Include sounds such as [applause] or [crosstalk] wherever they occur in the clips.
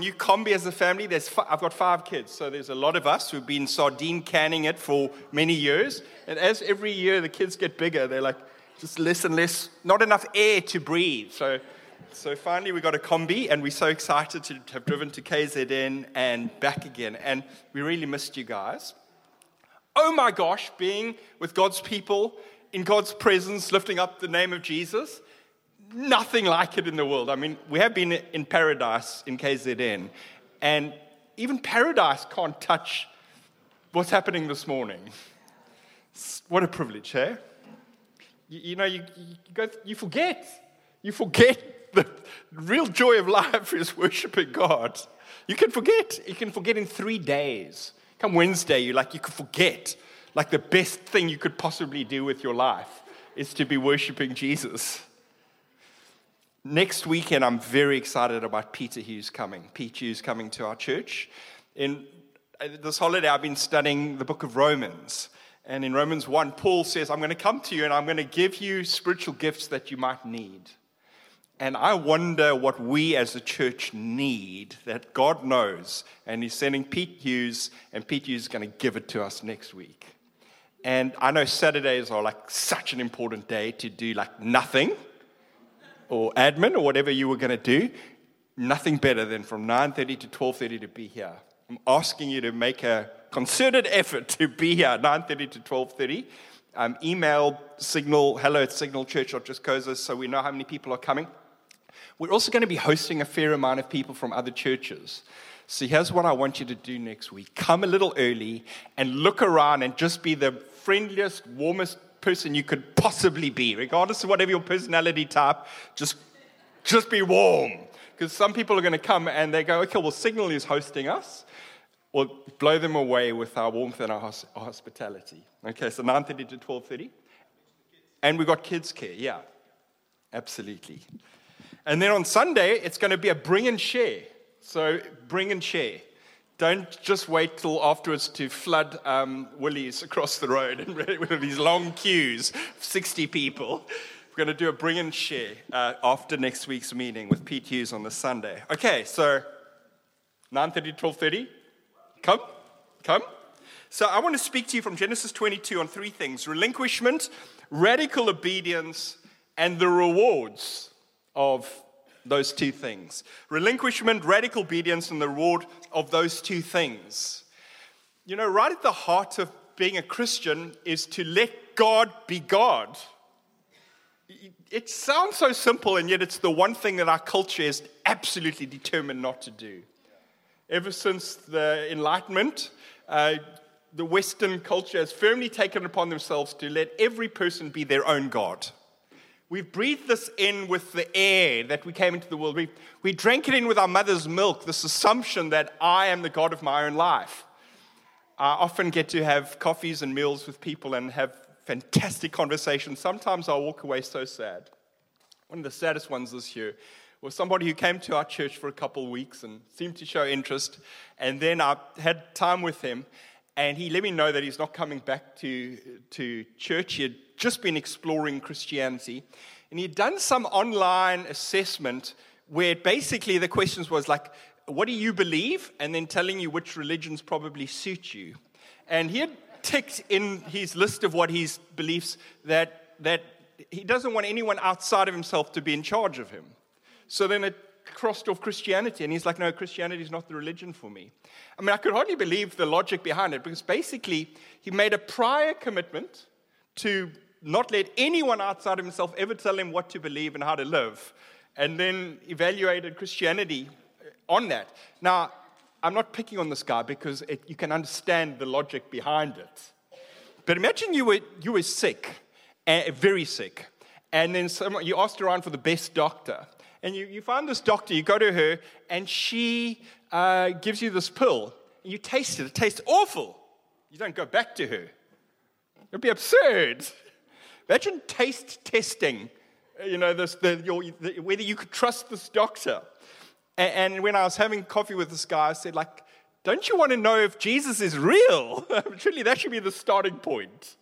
new combi as a family. There's fi- I've got five kids, so there's a lot of us who've been sardine canning it for many years. And as every year the kids get bigger, they're like just less and less, not enough air to breathe. So, so finally we got a combi, and we're so excited to have driven to KZN and back again. And we really missed you guys. Oh my gosh, being with God's people in God's presence, lifting up the name of Jesus nothing like it in the world. I mean, we have been in paradise in KZN, and even paradise can't touch what's happening this morning. What a privilege, eh? You, you know, you, you, go, you forget. You forget the real joy of life is worshiping God. You can forget. You can forget in three days. Come Wednesday, you like you could forget. Like the best thing you could possibly do with your life is to be worshiping Jesus. Next weekend, I'm very excited about Peter Hughes coming. Pete Hughes coming to our church. In uh, this holiday, I've been studying the book of Romans. And in Romans 1, Paul says, I'm going to come to you and I'm going to give you spiritual gifts that you might need. And I wonder what we as a church need that God knows. And He's sending Pete Hughes, and Pete Hughes is going to give it to us next week. And I know Saturdays are like such an important day to do like nothing or admin or whatever you were going to do, nothing better than from 9.30 to 12.30 to be here. I'm asking you to make a concerted effort to be here, 9.30 to 12.30. Um, email signal hello at signalchurch.just so we know how many people are coming. We're also going to be hosting a fair amount of people from other churches. So here's what I want you to do next week. Come a little early and look around and just be the friendliest, warmest person you could possibly be, regardless of whatever your personality type, just, just be warm. Because some people are going to come and they go, okay, well, Signal is hosting us. Or blow them away with our warmth and our hospitality. Okay, so 9.30 to 12.30. And we've got kids care, yeah. Absolutely. And then on Sunday, it's going to be a bring and share. So bring and share. Don't just wait till afterwards to flood um, across the road [laughs] with these long queues, 60 people. We're going to do a bring and share uh, after next week's meeting with Pete Hughes on the Sunday. Okay, so 9.30 12.30. Come, come. So I want to speak to you from Genesis 22 on three things. Relinquishment, radical obedience, and the rewards of those two things relinquishment, radical obedience, and the reward of those two things. You know, right at the heart of being a Christian is to let God be God. It sounds so simple, and yet it's the one thing that our culture is absolutely determined not to do. Ever since the Enlightenment, uh, the Western culture has firmly taken upon themselves to let every person be their own God. We've breathed this in with the air that we came into the world. We, we drank it in with our mother's milk, this assumption that I am the God of my own life. I often get to have coffees and meals with people and have fantastic conversations. Sometimes I'll walk away so sad. One of the saddest ones this year was somebody who came to our church for a couple of weeks and seemed to show interest. And then I had time with him, and he let me know that he's not coming back to, to church. He had just been exploring Christianity, and he'd done some online assessment where basically the questions was like, what do you believe? And then telling you which religions probably suit you. And he had ticked in his list of what his beliefs that, that he doesn't want anyone outside of himself to be in charge of him. So then it crossed off Christianity, and he's like, no, Christianity is not the religion for me. I mean, I could hardly believe the logic behind it because basically he made a prior commitment to not let anyone outside of himself ever tell him what to believe and how to live, and then evaluated Christianity on that. Now, I'm not picking on this guy because it, you can understand the logic behind it. But imagine you were, you were sick, uh, very sick, and then someone, you asked around for the best doctor. And you, you find this doctor, you go to her, and she uh, gives you this pill. And you taste it, it tastes awful. You don't go back to her. It'd be absurd. Imagine taste testing, you know, this, the, your, the, whether you could trust this doctor. And, and, when I was having coffee with this guy, I said, like, don't you want to know if Jesus is real? [laughs] Surely that should be the starting point.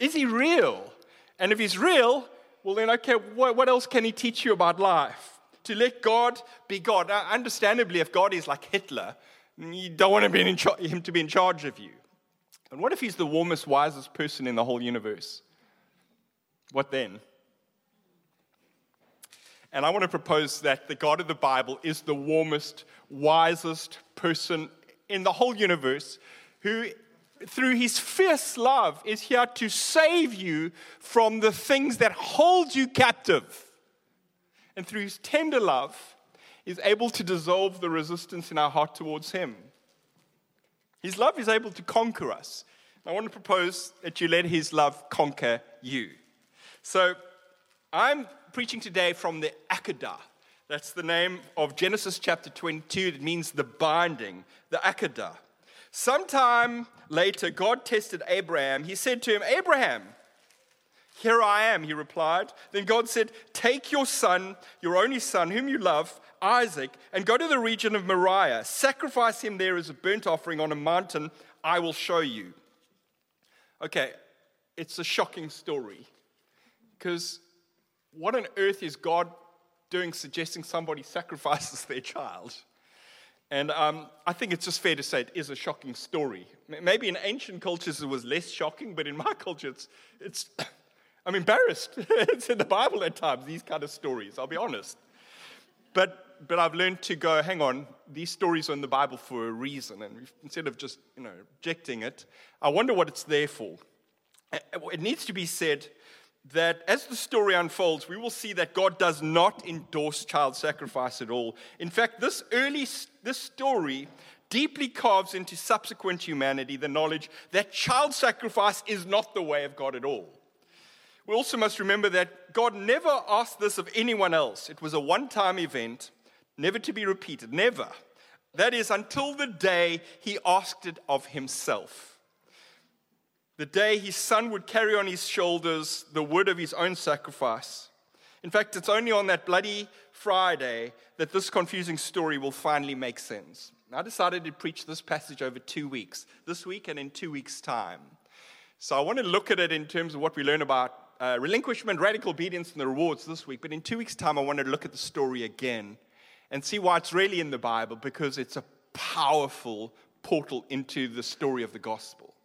Is he real? And if he's real, well, then, okay, what, what else can he teach you about life? to let God be God. Now, understandably, if God is like Hitler, you don't want to char- him to be in charge of you. And what if he's the warmest, wisest person in the whole universe? What then? And I want to propose that the God of the Bible is the warmest, wisest person in the whole universe who, through his fierce love, is here to save you from the things that hold you captive. And through his tender love, is able to dissolve the resistance in our heart towards him. His love is able to conquer us. I want to propose that you let his love conquer you. So, I'm preaching today from the Akedah. That's the name of Genesis chapter 22. It means the binding, the Akedah. Sometime later, God tested Abraham. He said to him, Abraham, here I am, he replied. Then God said, Take your son, your only son, whom you love, Isaac, and go to the region of Moriah. Sacrifice him there as a burnt offering on a mountain I will show you. Okay, it's a shocking story because what on earth is God doing suggesting somebody sacrifices their child? And um, I think it's just fair to say it is a shocking story. Maybe in ancient cultures it was less shocking, but in my culture it's, it's [coughs] I'm embarrassed. [laughs] it's in the Bible at times, these kind of stories, I'll be honest. But, but I've learned to go, hang on, these stories are in the Bible for a reason. And instead of just, you know, rejecting it, I wonder what it's there for. It needs to be said that as the story unfolds, we will see that God does not endorse child sacrifice at all. In fact, this early this story deeply carves into subsequent humanity the knowledge that child sacrifice is not the way of God at all. We also must remember that God never asked this of anyone else. It was a one time event, never to be repeated, never. That is, until the day he asked it of himself the day his son would carry on his shoulders the wood of his own sacrifice. In fact, it's only on that bloody Friday that this confusing story will finally make sense. I decided to preach this passage over two weeks, this week and in two weeks' time. So I want to look at it in terms of what we learn about uh, relinquishment, radical obedience, and the rewards this week. But in two weeks' time, I want to look at the story again and see why it's really in the Bible because it's a powerful portal into the story of the gospel.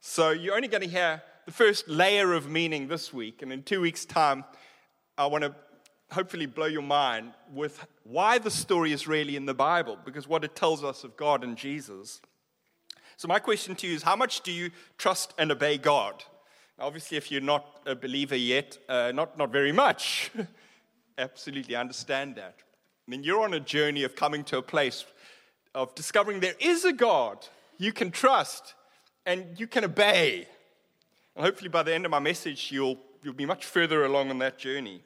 So you're only going to hear the first layer of meaning this week, and in two weeks' time, I want to hopefully blow your mind with why the story is really in the Bible, because what it tells us of God and Jesus. So, my question to you is how much do you trust and obey God? Obviously, if you're not a believer yet, uh, not, not very much. [laughs] Absolutely understand that. I mean, you're on a journey of coming to a place of discovering there is a God you can trust and you can obey. And hopefully, by the end of my message, you'll, you'll be much further along on that journey.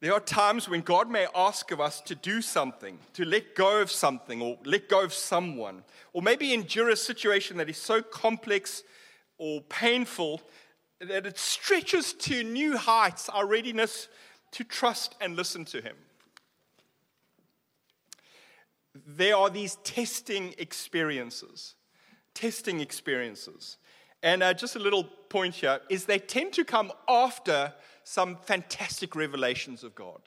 There are times when God may ask of us to do something, to let go of something, or let go of someone, or maybe endure a situation that is so complex or painful that it stretches to new heights our readiness to trust and listen to Him there are these testing experiences. Testing experiences. And uh, just a little point here is they tend to come after some fantastic revelations of God.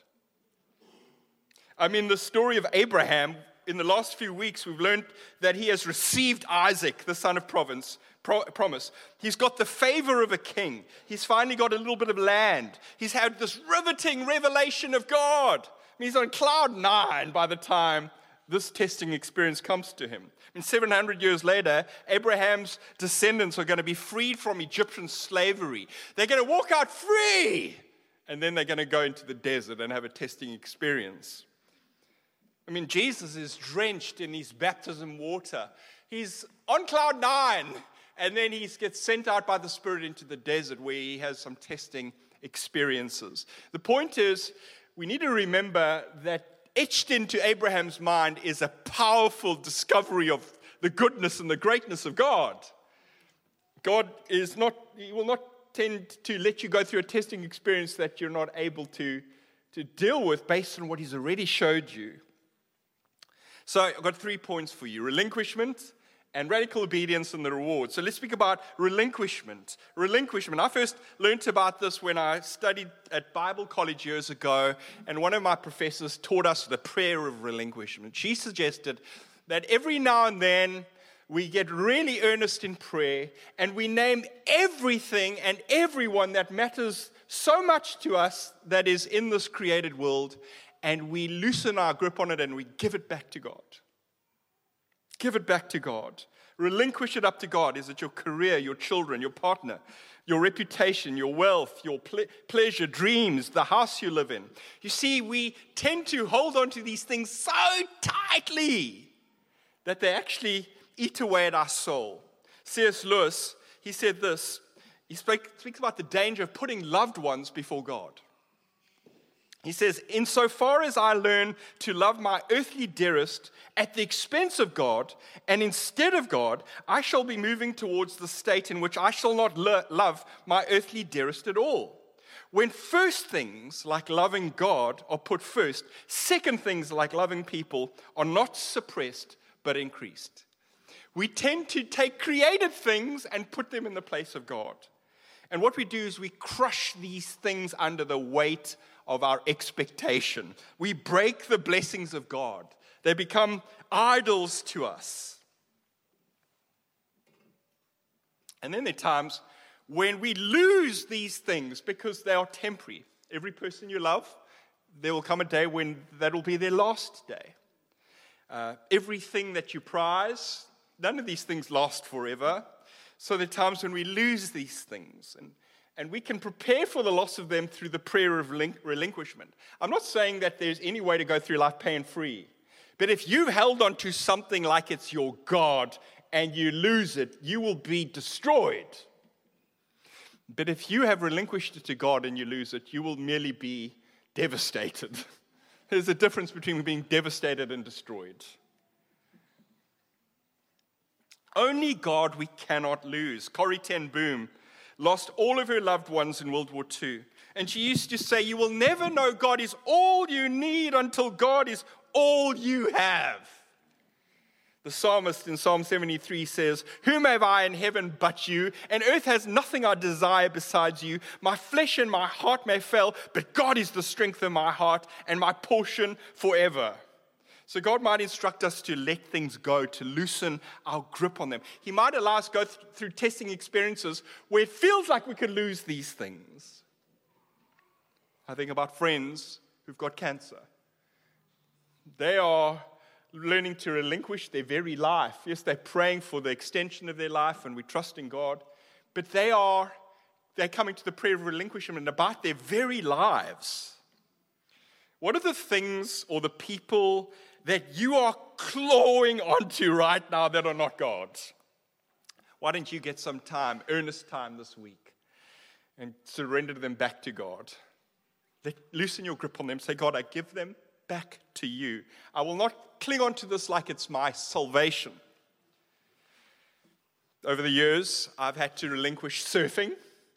I mean, the story of Abraham, in the last few weeks, we've learned that he has received Isaac, the son of province, pro- promise. He's got the favor of a king. He's finally got a little bit of land. He's had this riveting revelation of God. he's on cloud nine by the time this testing experience comes to him. I mean, 700 years later, Abraham's descendants are going to be freed from Egyptian slavery. They're going to walk out free, and then they're going to go into the desert and have a testing experience. I mean, Jesus is drenched in his baptism water. He's on cloud nine, and then he gets sent out by the Spirit into the desert where he has some testing experiences. The point is, we need to remember that etched into Abraham's mind is a powerful discovery of the goodness and the greatness of God. God is not, He will not tend to let you go through a testing experience that you're not able to, to deal with based on what He's already showed you. So I've got three points for you relinquishment and radical obedience and the reward. So let's speak about relinquishment. Relinquishment. I first learned about this when I studied at Bible college years ago, and one of my professors taught us the prayer of relinquishment. She suggested that every now and then we get really earnest in prayer and we name everything and everyone that matters so much to us that is in this created world, and we loosen our grip on it and we give it back to God. Give it back to God. Relinquish it up to God. Is it your career, your children, your partner, your reputation, your wealth, your ple- pleasure, dreams, the house you live in? You see, we tend to hold on to these things so tightly that they actually eat away at our soul. C.S. Lewis, he said this. He speaks about the danger of putting loved ones before God. He says, Insofar as I learn to love my earthly dearest at the expense of God, and instead of God, I shall be moving towards the state in which I shall not lo- love my earthly dearest at all. When first things like loving God are put first, second things like loving people are not suppressed but increased. We tend to take created things and put them in the place of God. And what we do is we crush these things under the weight of our expectation. We break the blessings of God, they become idols to us. And then there are times when we lose these things because they are temporary. Every person you love, there will come a day when that will be their last day. Uh, everything that you prize, none of these things last forever. So there are times when we lose these things. And and we can prepare for the loss of them through the prayer of relinquishment. I'm not saying that there's any way to go through life pain free. But if you've held on to something like it's your God and you lose it, you will be destroyed. But if you have relinquished it to God and you lose it, you will merely be devastated. [laughs] There's a difference between being devastated and destroyed. Only God we cannot lose. Corrie Ten Boom lost all of her loved ones in World War II. And she used to say, You will never know God is all you need until God is all you have. The psalmist in Psalm 73 says, Whom have I in heaven but you? And earth has nothing I desire besides you. My flesh and my heart may fail, but God is the strength of my heart and my portion forever. So God might instruct us to let things go, to loosen our grip on them. He might allow us to go th- through testing experiences where it feels like we could lose these things. I think about friends who've got cancer. They are learning to relinquish their very life. Yes, they're praying for the extension of their life and we trust in God, but they are they're coming to the prayer of relinquishment about their very lives. What are the things or the people that you are clawing onto right now that are not God's. Why don't you get some time, earnest time this week, and surrender them back to God? Let, loosen your grip on them. Say, God, I give them back to you. I will not cling on to this like it's my salvation. Over the years, I've had to relinquish surfing,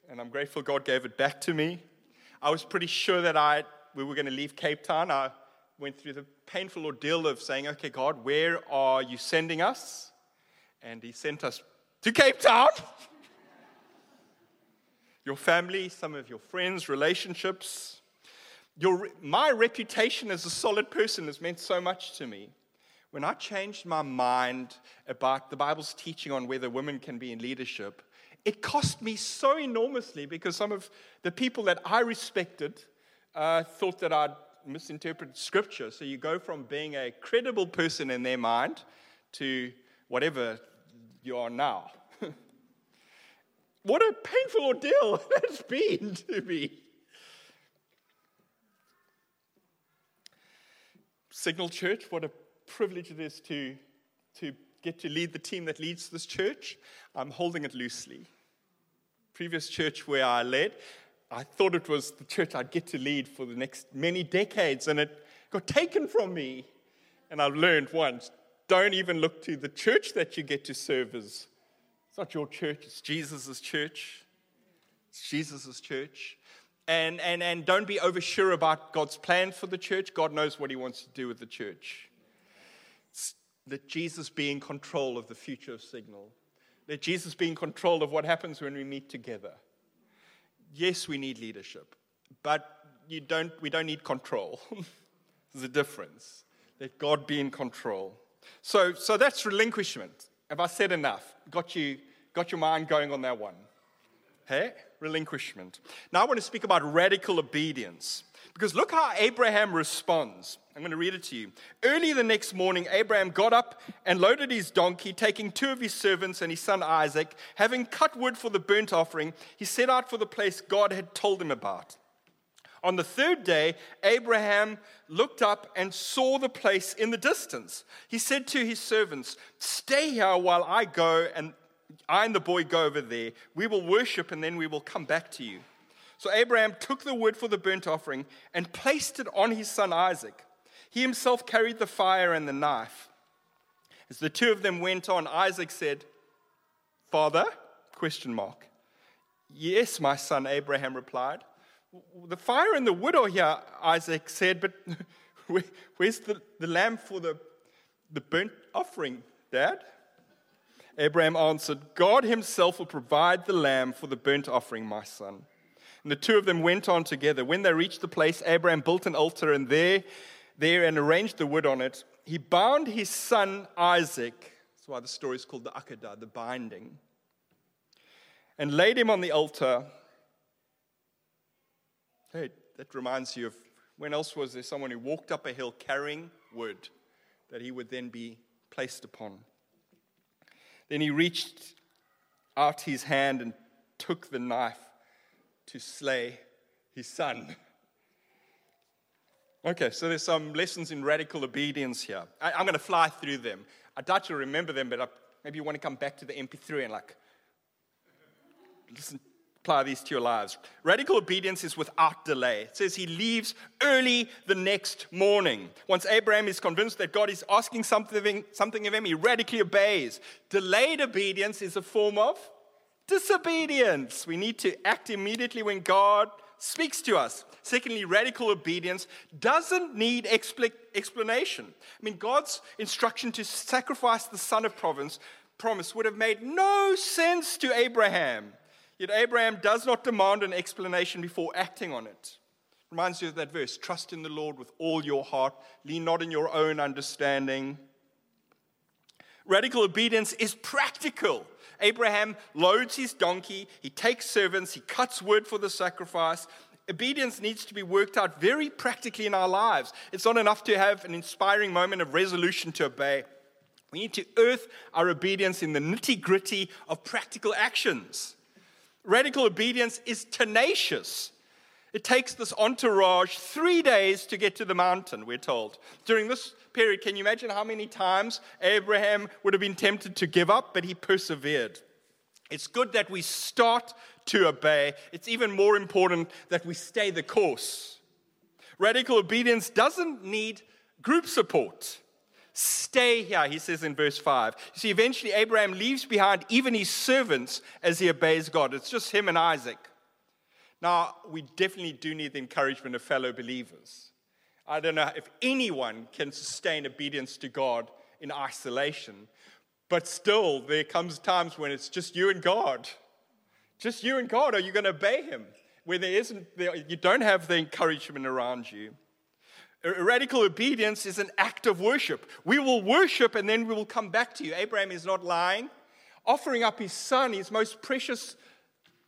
and I'm grateful God gave it back to me. I was pretty sure that I, we were going to leave Cape Town. I went through the painful ordeal of saying, Okay, God, where are you sending us? And He sent us to Cape Town. [laughs] your family, some of your friends, relationships. Your, my reputation as a solid person has meant so much to me. When I changed my mind about the Bible's teaching on whether women can be in leadership, it cost me so enormously because some of the people that I respected uh, thought that I'd misinterpret scripture. So you go from being a credible person in their mind to whatever you are now. [laughs] what a painful ordeal [laughs] that's been to me. Signal Church, what a privilege it is to, to get to lead the team that leads this church. I'm holding it loosely. Previous church where I led, I thought it was the church I'd get to lead for the next many decades, and it got taken from me. And I've learned once don't even look to the church that you get to serve as. It's not your church, it's Jesus' church. It's Jesus' church. And, and, and don't be oversure about God's plan for the church. God knows what He wants to do with the church. let Jesus be in control of the future of Signal. Let Jesus be in control of what happens when we meet together. Yes, we need leadership, but you don't, we don't need control. [laughs] There's a difference. Let God be in control. So, so that's relinquishment. Have I said enough? Got you, got your mind going on that one? Hey? Relinquishment. Now I want to speak about radical obedience. Because look how Abraham responds. I'm going to read it to you. Early the next morning, Abraham got up and loaded his donkey, taking two of his servants and his son Isaac. Having cut wood for the burnt offering, he set out for the place God had told him about. On the third day, Abraham looked up and saw the place in the distance. He said to his servants, Stay here while I go and I and the boy go over there. We will worship and then we will come back to you. So Abraham took the wood for the burnt offering and placed it on his son Isaac. He himself carried the fire and the knife. As the two of them went on, Isaac said, Father? Question mark. Yes, my son, Abraham replied. The fire and the wood are here, Isaac said, but [laughs] where's the, the lamb for the, the burnt offering, Dad? Abraham answered, God himself will provide the lamb for the burnt offering, my son. And the two of them went on together. When they reached the place, Abraham built an altar and there, there and arranged the wood on it. He bound his son Isaac. That's why the story is called the Akedah, the binding. And laid him on the altar. Hey, that reminds you of when else was there someone who walked up a hill carrying wood that he would then be placed upon? Then he reached out his hand and took the knife to slay his son. Okay, so there's some lessons in radical obedience here. I, am going to fly through them. I doubt you'll remember them, but I, maybe you want to come back to the MP3 and like listen, apply these to your lives. Radical obedience is without delay. It says he leaves early the next morning. Once Abraham is convinced that God is asking something, something of him, he radically obeys. Delayed obedience is a form of disobedience. We need to act immediately when God speaks to us. Secondly, radical obedience doesn't need expl- explanation. I mean, God's instruction to sacrifice the son of province, promise would have made no sense to Abraham. Yet Abraham does not demand an explanation before acting on it. Reminds you of that verse trust in the Lord with all your heart, lean not in your own understanding. Radical obedience is practical. Abraham loads his donkey, he takes servants, he cuts wood for the sacrifice. Obedience needs to be worked out very practically in our lives. It's not enough to have an inspiring moment of resolution to obey. We need to earth our obedience in the nitty gritty of practical actions. Radical obedience is tenacious. It takes this entourage three days to get to the mountain, we're told. During this period, can you imagine how many times Abraham would have been tempted to give up, but he persevered? It's good that we start to obey. It's even more important that we stay the course. Radical obedience doesn't need group support. Stay here, he says in verse 5. You see, eventually Abraham leaves behind even his servants as he obeys God. It's just him and Isaac. Now, we definitely do need the encouragement of fellow believers. I don't know if anyone can sustain obedience to God in isolation, but still, there comes times when it's just you and God. Just you and God. Are you going to obey Him? Where there isn't, you don't have the encouragement around you. Radical obedience is an act of worship. We will worship and then we will come back to you. Abraham is not lying. Offering up his son, his most precious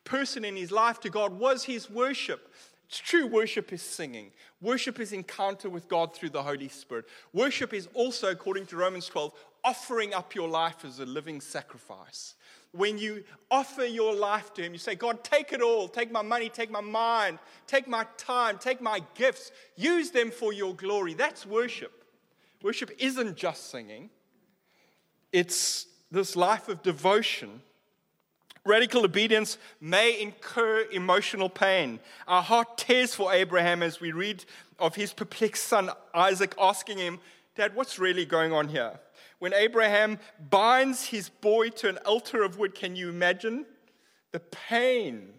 person in his life to God, was his worship. True, worship is singing. Worship is encounter with God through the Holy Spirit. Worship is also, according to Romans 12, offering up your life as a living sacrifice when you offer your life to Him, you say, God, take it all. Take my money, take my mind, take my time, take my gifts. Use them for your glory. That's worship. Worship isn't just singing, it's this life of devotion. Radical obedience may incur emotional pain. Our heart tears for Abraham as we read of his perplexed son Isaac asking him, Dad, what's really going on here? when Abraham binds his boy to an altar of wood, can you imagine the pain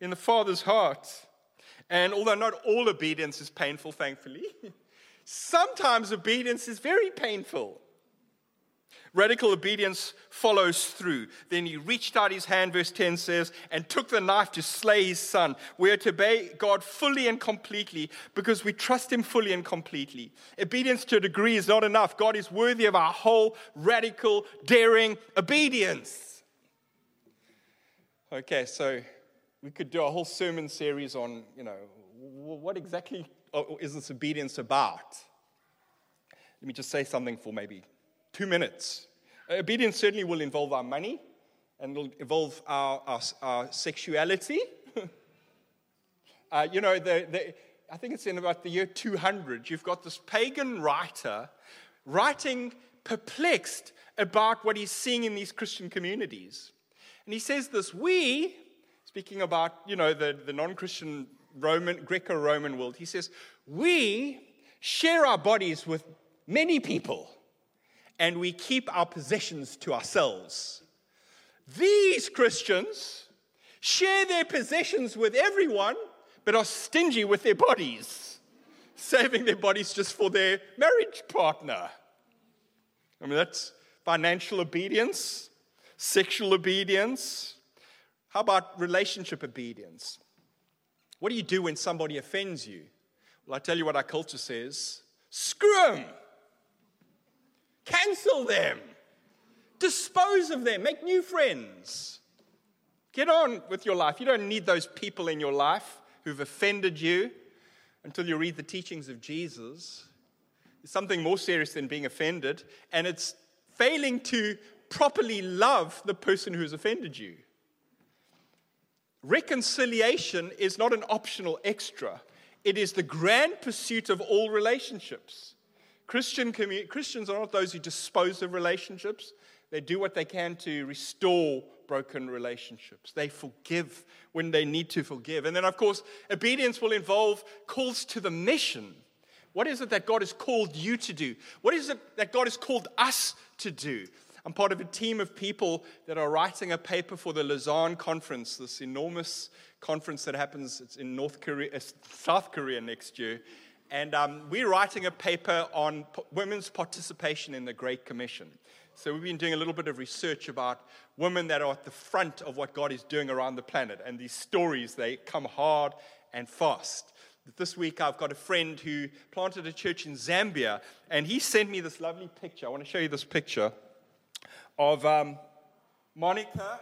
in the father's heart? And although not all obedience is painful, thankfully, [laughs] sometimes obedience is very painful. Radical obedience follows through. Then he reached out his hand, verse 10 says, and took the knife to slay his son. We are to obey God fully and completely because we trust him fully and completely. Obedience to a degree is not enough. God is worthy of our whole radical, daring obedience. Okay, so we could do a whole sermon series on, you know, what exactly uh, is this obedience about? Let me just say something for maybe two minutes. Obedience certainly will involve our money and will involve our, our, our sexuality. [laughs] uh, you know, the, the, I think it's in about the year 200, you've got this pagan writer writing perplexed about what he's seeing in these Christian communities. And he says this We, speaking about, you know, the, the non Christian Roman, Greco Roman world, he says, We share our bodies with many people and we keep our possessions to ourselves. These Christians share their possessions with everyone, but are stingy with their bodies, saving their bodies just for their marriage partner. I mean, that's financial obedience, sexual obedience. How about relationship obedience? What do you do when somebody offends you? Well, I tell you what our culture says screw them. Cancel them. Dispose of them. Make new friends. Get on with your life. You don't need those people in your life who've offended you until you read the teachings of Jesus. It's something more serious than being offended, and it's failing to properly love the person who's offended you. Reconciliation is not an optional extra, it is the grand pursuit of all relationships. Christian commun- Christians are not those who dispose of relationships. They do what they can to restore broken relationships. They forgive when they need to forgive. And then, of course, obedience will involve calls to the mission. What is it that God has called you to do? What is it that God has called us to do? I'm part of a team of people that are writing a paper for the Lausanne conference, this enormous conference that happens it's in North Korea, uh, South Korea next year. And um, we're writing a paper on women's participation in the Great Commission. So we've been doing a little bit of research about women that are at the front of what God is doing around the planet. And these stories, they come hard and fast. This week, I've got a friend who planted a church in Zambia, and he sent me this lovely picture. I want to show you this picture of um, Monica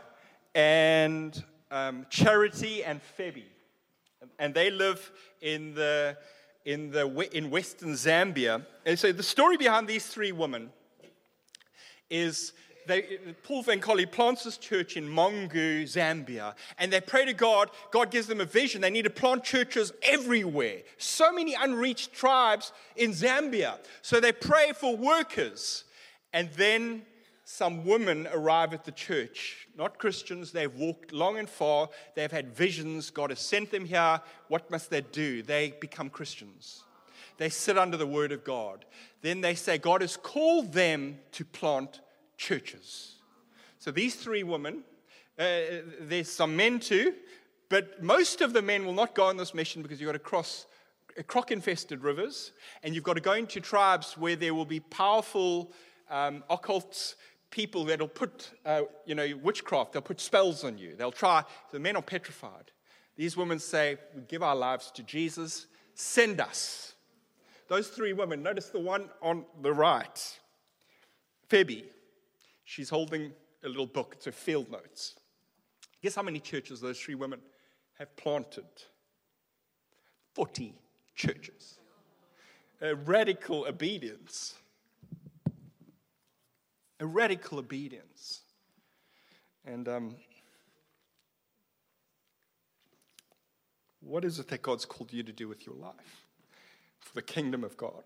and um, Charity and Phoebe. And they live in the in, the, in western Zambia. And so the story behind these three women is they, Paul Van plants this church in Mongu, Zambia, and they pray to God. God gives them a vision. They need to plant churches everywhere. So many unreached tribes in Zambia. So they pray for workers. And then some women arrive at the church, not Christians. They've walked long and far. They've had visions. God has sent them here. What must they do? They become Christians. They sit under the word of God. Then they say, God has called them to plant churches. So these three women, uh, there's some men too, but most of the men will not go on this mission because you've got to cross croc infested rivers and you've got to go into tribes where there will be powerful um, occults people that'll put, uh, you know, witchcraft, they'll put spells on you. They'll try, the men are petrified. These women say, We give our lives to Jesus, send us. Those three women, notice the one on the right, Phoebe, she's holding a little book, it's her field notes. Guess how many churches those three women have planted? 40 churches. A radical obedience a radical obedience. And um, what is it that God's called you to do with your life for the kingdom of God?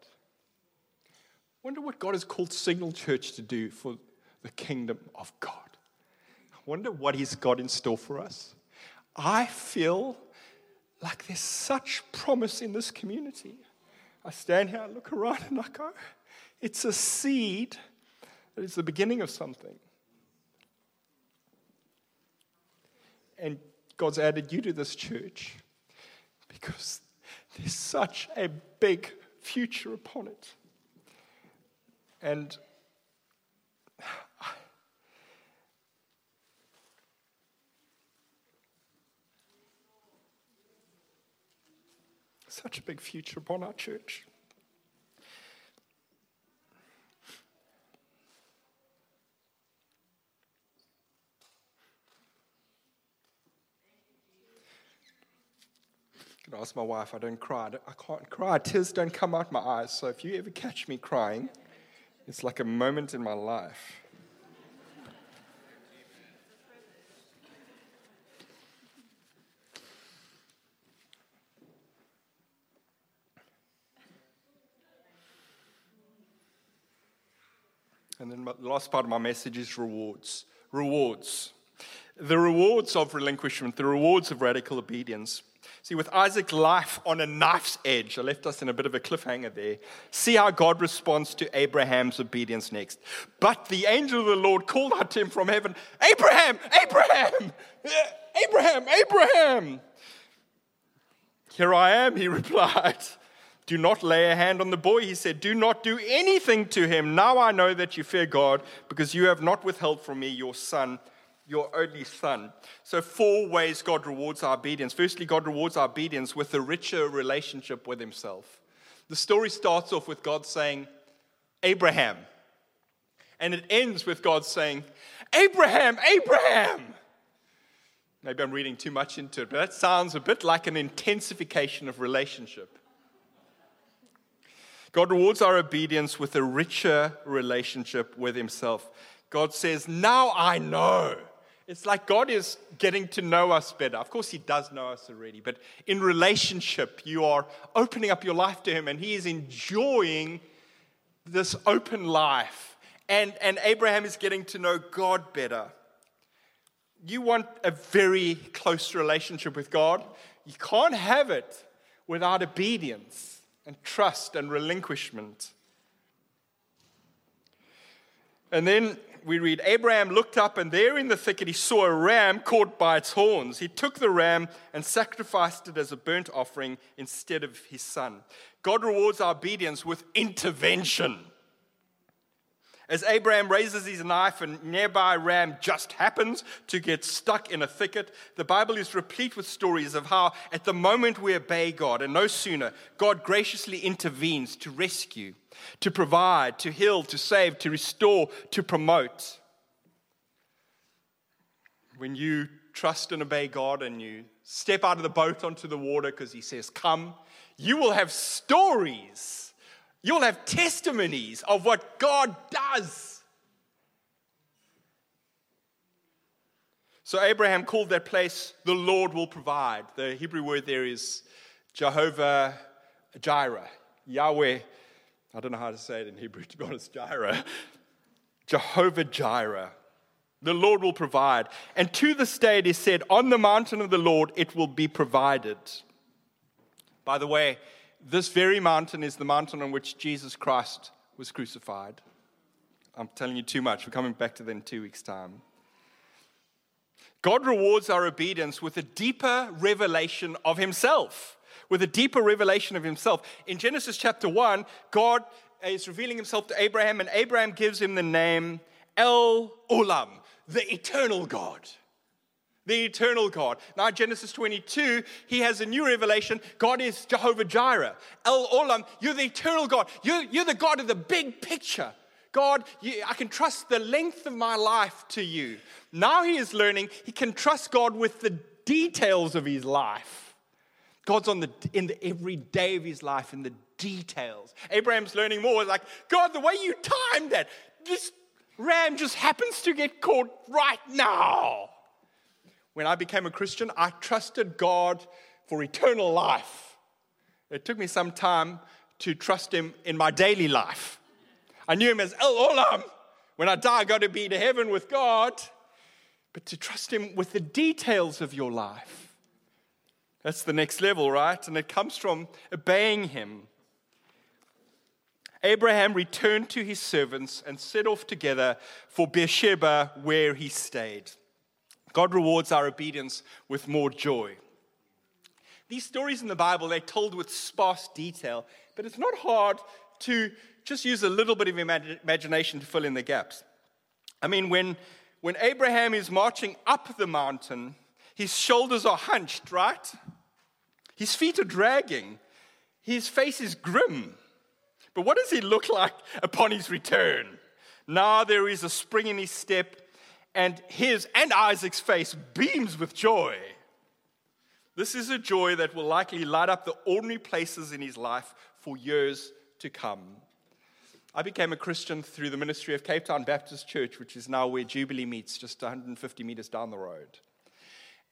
Wonder what God has called Signal Church to do for the kingdom of God. I wonder what He's got in store for us. I feel like there's such promise in this community. I stand here, I look around, and I go, it's a seed it's the beginning of something. And God's added you to this church because there's such a big future upon it. And [sighs] such a big future upon our church. I ask my wife, I don't cry. I, can't cry. Tears don't come out my eyes. So if you ever catch me crying, it's like a moment in my life. And then the last part of my message is rewards. Rewards. The rewards of relinquishment, the rewards of radical obedience. See, with Isaac's life on a knife's edge, I left us in a bit of a cliffhanger there. See how God responds to Abraham's obedience next. But the angel of the Lord called out to him from heaven Abraham, Abraham, Abraham, Abraham. Here I am, he [laughs] replied. Do not lay a hand on the boy, he said. Do not do anything to him. Now I know that you fear God because you have not withheld from me your son your only son. So, four ways God rewards our obedience. Firstly, God rewards our obedience with a richer relationship with himself. The story starts off with God saying, Abraham. And it ends with God saying, Abraham, Abraham. Maybe I'm reading too much into it, but that sounds a bit like an intensification of relationship. God rewards our obedience with a richer relationship with Himself. God says, Now I know it's like God is getting to know us better. Of course, He does know us already, but in relationship, you are opening up your life to Him and He is enjoying this open life. And, and Abraham is getting to know God better. You want a very close relationship with God, you can't have it without obedience and trust and relinquishment. And then we read Abraham looked up, and there in the thicket he saw a ram caught by its horns. He took the ram and sacrificed it as a burnt offering instead of his son. God rewards our obedience with intervention. As Abraham raises his knife and nearby ram just happens to get stuck in a thicket, the Bible is replete with stories of how, at the moment we obey God, and no sooner, God graciously intervenes to rescue, to provide, to heal, to save, to restore, to promote. When you trust and obey God and you step out of the boat onto the water because He says, Come, you will have stories You'll have testimonies of what God does. So Abraham called that place the Lord will provide. The Hebrew word there is Jehovah Jireh. Yahweh, I don't know how to say it in Hebrew, [laughs] to be honest, Jireh. Jehovah Jireh. The Lord will provide. And to day it is said, On the mountain of the Lord it will be provided. By the way, this very mountain is the mountain on which Jesus Christ was crucified. I'm telling you too much. We're coming back to that in two weeks' time. God rewards our obedience with a deeper revelation of Himself. With a deeper revelation of Himself. In Genesis chapter 1, God is revealing Himself to Abraham, and Abraham gives him the name El Olam, the eternal God the eternal God. Now, Genesis 22, he has a new revelation. God is Jehovah Jireh. El Olam, you're the eternal God. You're, you're the God of the big picture. God, you, I can trust the length of my life to you. Now he is learning he can trust God with the details of his life. God's on the in the every day of his life in the details. Abraham's learning more. Like, God, the way you timed that, this ram just happens to get caught right now when I became a Christian, I trusted God for eternal life. It took me some time to trust Him in my daily life. I knew Him as El Olam. When I die, I got to be to heaven with God. But to trust Him with the details of your life, that's the next level, right? And it comes from obeying Him. Abraham returned to his servants and set off together for Beersheba, where he stayed. God rewards our obedience with more joy. These stories in the Bible, they're told with sparse detail, but it's not hard to just use a little bit of imagination to fill in the gaps. I mean, when, when Abraham is marching up the mountain, his shoulders are hunched, right? His feet are dragging. his face is grim. But what does he look like [laughs] upon his return? Now there is a spring in his step, and his and Isaac's face beams with joy. This is a joy that will likely light up the ordinary places in his life for years to come. I became a Christian through the ministry of Cape Town Baptist Church, which is now where Jubilee meets, just 150 meters down the road.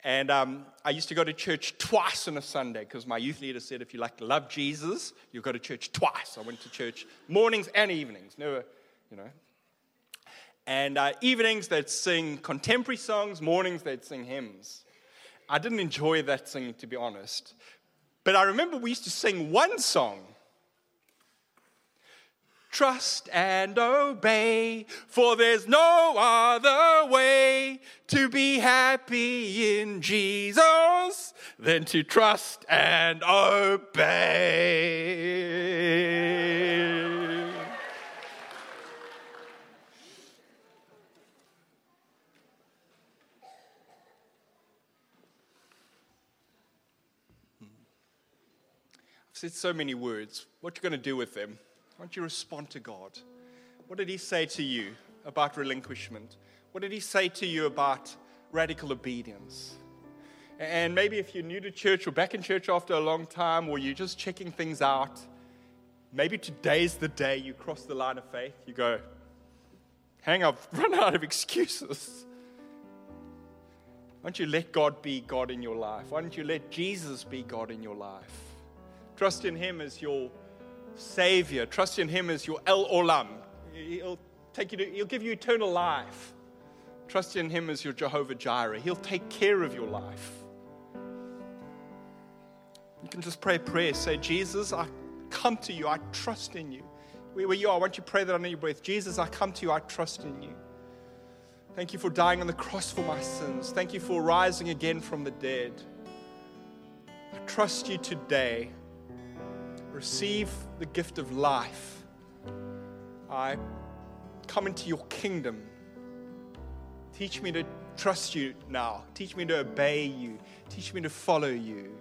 And um, I used to go to church twice on a Sunday because my youth leader said, if you like to love Jesus, you go to church twice. I went to church mornings and evenings, never, you know. And uh, evenings they'd sing contemporary songs, mornings they'd sing hymns. I didn't enjoy that singing, to be honest. But I remember we used to sing one song Trust and obey, for there's no other way to be happy in Jesus than to trust and obey. Said so many words. What are you going to do with them? Why don't you respond to God? What did He say to you about relinquishment? What did He say to you about radical obedience? And maybe if you're new to church or back in church after a long time, or you're just checking things out, maybe today's the day you cross the line of faith. You go, hang, I've [laughs] run out of excuses. Why don't you let God be God in your life? Why don't you let Jesus be God in your life? Trust in Him as your Savior. Trust in Him as your El Olam. He'll, take you to, he'll give you eternal life. Trust in Him as your Jehovah Jireh. He'll take care of your life. You can just pray a prayer. Say, Jesus, I come to you. I trust in you. Where you are, why don't you pray that under your breath? Jesus, I come to you. I trust in you. Thank you for dying on the cross for my sins. Thank you for rising again from the dead. I trust you today receive the gift of life. I come into your kingdom. Teach me to trust you now. Teach me to obey you. Teach me to follow you.